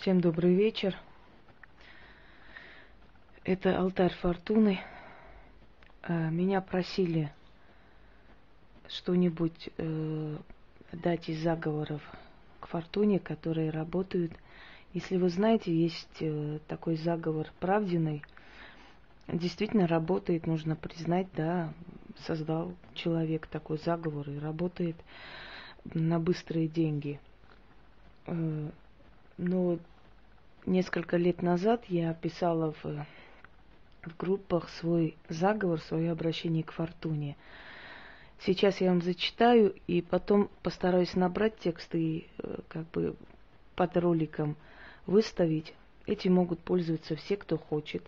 Всем добрый вечер. Это алтарь фортуны. А, меня просили что-нибудь э, дать из заговоров к фортуне, которые работают. Если вы знаете, есть э, такой заговор правдиный. Действительно работает, нужно признать, да, создал человек такой заговор и работает на быстрые деньги. Э, но несколько лет назад я писала в, в группах свой заговор, свое обращение к фортуне. Сейчас я вам зачитаю и потом постараюсь набрать тексты и э, как бы под роликом выставить. Этим могут пользоваться все, кто хочет.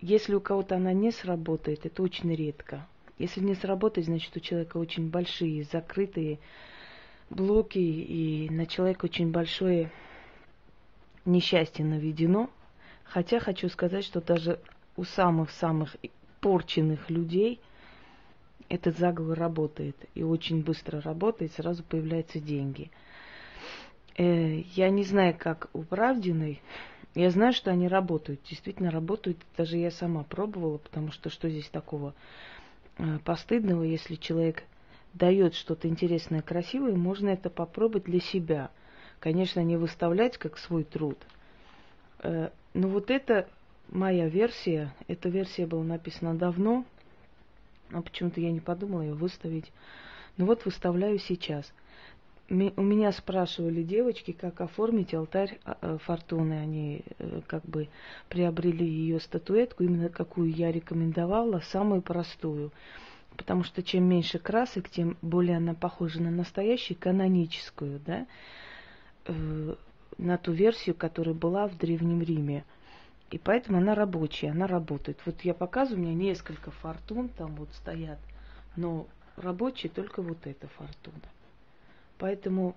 Если у кого-то она не сработает, это очень редко. Если не сработает, значит у человека очень большие, закрытые блоки, и на человека очень большое несчастье наведено. Хотя хочу сказать, что даже у самых-самых порченных людей этот заговор работает. И очень быстро работает, сразу появляются деньги. Э, я не знаю, как у Правдиной. Я знаю, что они работают. Действительно работают. Даже я сама пробовала, потому что что здесь такого э, постыдного, если человек дает что-то интересное, красивое, можно это попробовать для себя – Конечно, не выставлять как свой труд. Э, но вот это моя версия. Эта версия была написана давно, но почему-то я не подумала ее выставить. Ну вот выставляю сейчас. У меня спрашивали девочки, как оформить алтарь а, э, фортуны. Они э, как бы приобрели ее статуэтку, именно какую я рекомендовала, самую простую. Потому что чем меньше красок, тем более она похожа на настоящую, каноническую, да э, на ту версию, которая была в Древнем Риме. И поэтому она рабочая, она работает. Вот я показываю, у меня несколько фортун там вот стоят, но рабочая только вот эта фортуна. Поэтому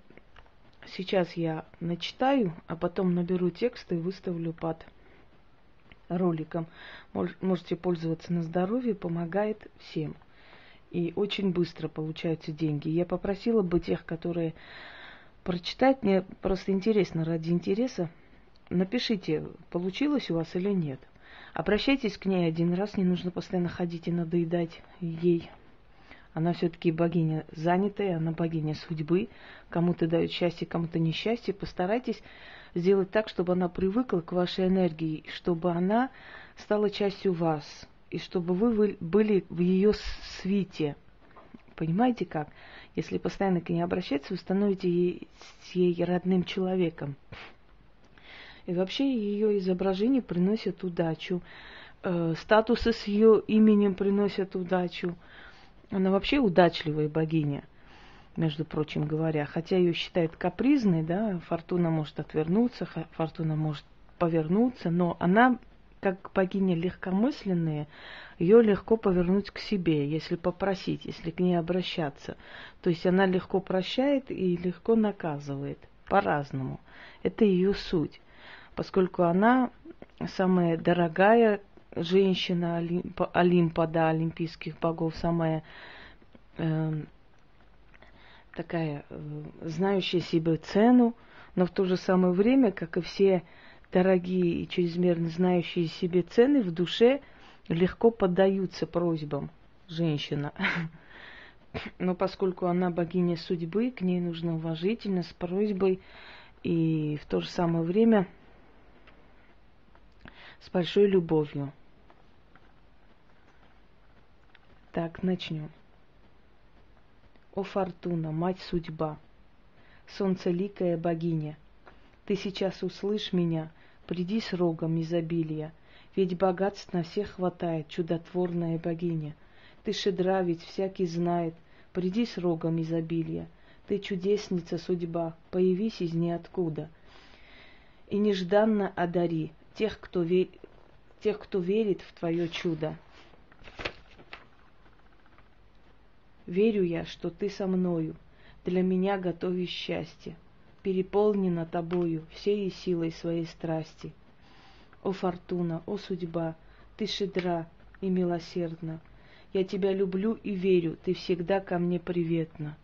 сейчас я начитаю, а потом наберу текст и выставлю под роликом. Можете пользоваться на здоровье, помогает всем. И очень быстро получаются деньги. Я попросила бы тех, которые прочитать. Мне просто интересно, ради интереса. Напишите, получилось у вас или нет. Обращайтесь к ней один раз, не нужно постоянно ходить и надоедать ей. Она все-таки богиня занятая, она богиня судьбы. Кому-то дает счастье, кому-то несчастье. Постарайтесь сделать так, чтобы она привыкла к вашей энергии, чтобы она стала частью вас, и чтобы вы были в ее свите. Понимаете как? Если постоянно к ней обращаться, вы становитесь ей, ей родным человеком. И вообще ее изображения приносят удачу. Э, статусы с ее именем приносят удачу. Она вообще удачливая богиня, между прочим говоря. Хотя ее считают капризной, да, фортуна может отвернуться, фортуна может повернуться, но она как богиня легкомысленная, ее легко повернуть к себе, если попросить, если к ней обращаться. То есть она легко прощает и легко наказывает по-разному. Это ее суть, поскольку она самая дорогая женщина Олимпа, Олимпа да, олимпийских богов, самая э, такая э, знающая себе цену, но в то же самое время, как и все дорогие и чрезмерно знающие себе цены в душе легко поддаются просьбам женщина. Но поскольку она богиня судьбы, к ней нужно уважительно, с просьбой и в то же самое время с большой любовью. Так, начнем. О Фортуна, мать судьба, солнцеликая богиня, ты сейчас услышь меня — Приди с рогом изобилия, ведь богатств на всех хватает, чудотворная богиня. Ты шедра, ведь всякий знает, приди с рогом изобилия. Ты чудесница судьба, появись из ниоткуда. И нежданно одари тех, кто, ве... тех, кто верит в твое чудо. Верю я, что ты со мною, для меня готовишь счастье переполнена тобою всей силой своей страсти. О фортуна, о судьба, ты щедра и милосердна. Я тебя люблю и верю, ты всегда ко мне приветна.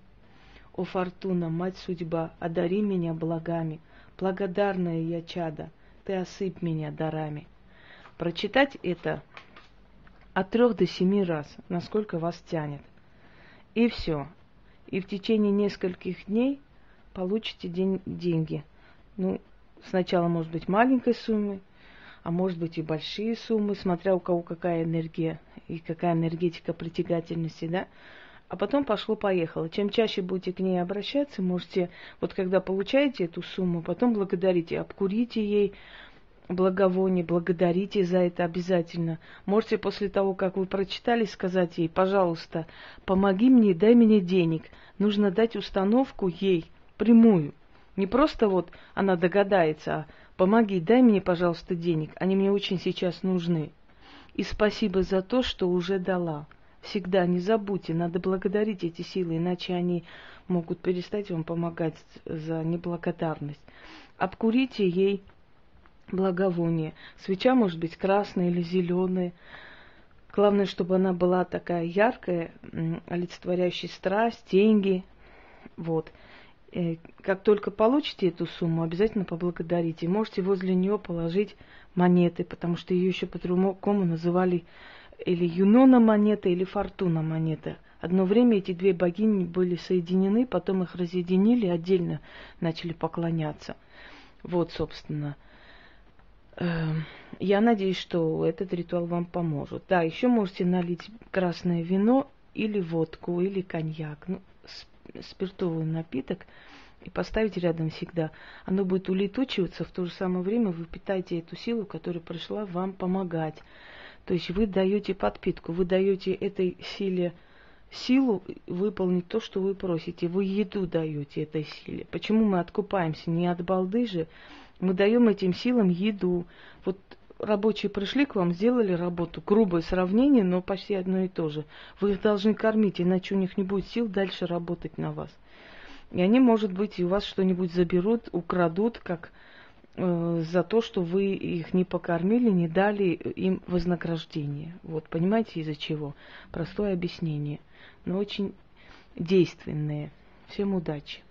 О фортуна, мать судьба, одари меня благами, благодарная я чада, ты осыпь меня дарами. Прочитать это от трех до семи раз, насколько вас тянет. И все. И в течение нескольких дней получите день, деньги. Ну, сначала, может быть, маленькой суммы, а может быть и большие суммы, смотря у кого какая энергия и какая энергетика притягательности, да. А потом пошло-поехало. Чем чаще будете к ней обращаться, можете, вот когда получаете эту сумму, потом благодарите, обкурите ей, благовоние, благодарите за это обязательно. Можете после того, как вы прочитали, сказать ей, пожалуйста, помоги мне, дай мне денег. Нужно дать установку ей прямую. Не просто вот она догадается, а помоги, дай мне, пожалуйста, денег. Они мне очень сейчас нужны. И спасибо за то, что уже дала. Всегда не забудьте, надо благодарить эти силы, иначе они могут перестать вам помогать за неблагодарность. Обкурите ей благовоние. Свеча может быть красная или зеленая. Главное, чтобы она была такая яркая, олицетворяющая страсть, деньги. Вот. Э, как только получите эту сумму, обязательно поблагодарите. Можете возле нее положить монеты, потому что ее еще по-другому называли или Юнона монета, или Фортуна монета. Одно время эти две богини были соединены, потом их разъединили, отдельно начали поклоняться. Вот, собственно, Эм, я надеюсь, что этот ритуал вам поможет. Да, еще можете налить красное вино или водку, или коньяк, ну, спиртовый напиток, и поставить рядом всегда. Оно будет улетучиваться, в то же самое время вы питаете эту силу, которая пришла вам помогать. То есть вы даете подпитку, вы даете этой силе силу выполнить то, что вы просите. Вы еду даете этой силе. Почему мы откупаемся не от балды же, мы даем этим силам еду. Вот рабочие пришли к вам, сделали работу, грубое сравнение, но почти одно и то же. Вы их должны кормить, иначе у них не будет сил дальше работать на вас. И они, может быть, и у вас что-нибудь заберут, украдут, как э, за то, что вы их не покормили, не дали им вознаграждение. Вот, понимаете, из-за чего? Простое объяснение, но очень действенное. Всем удачи!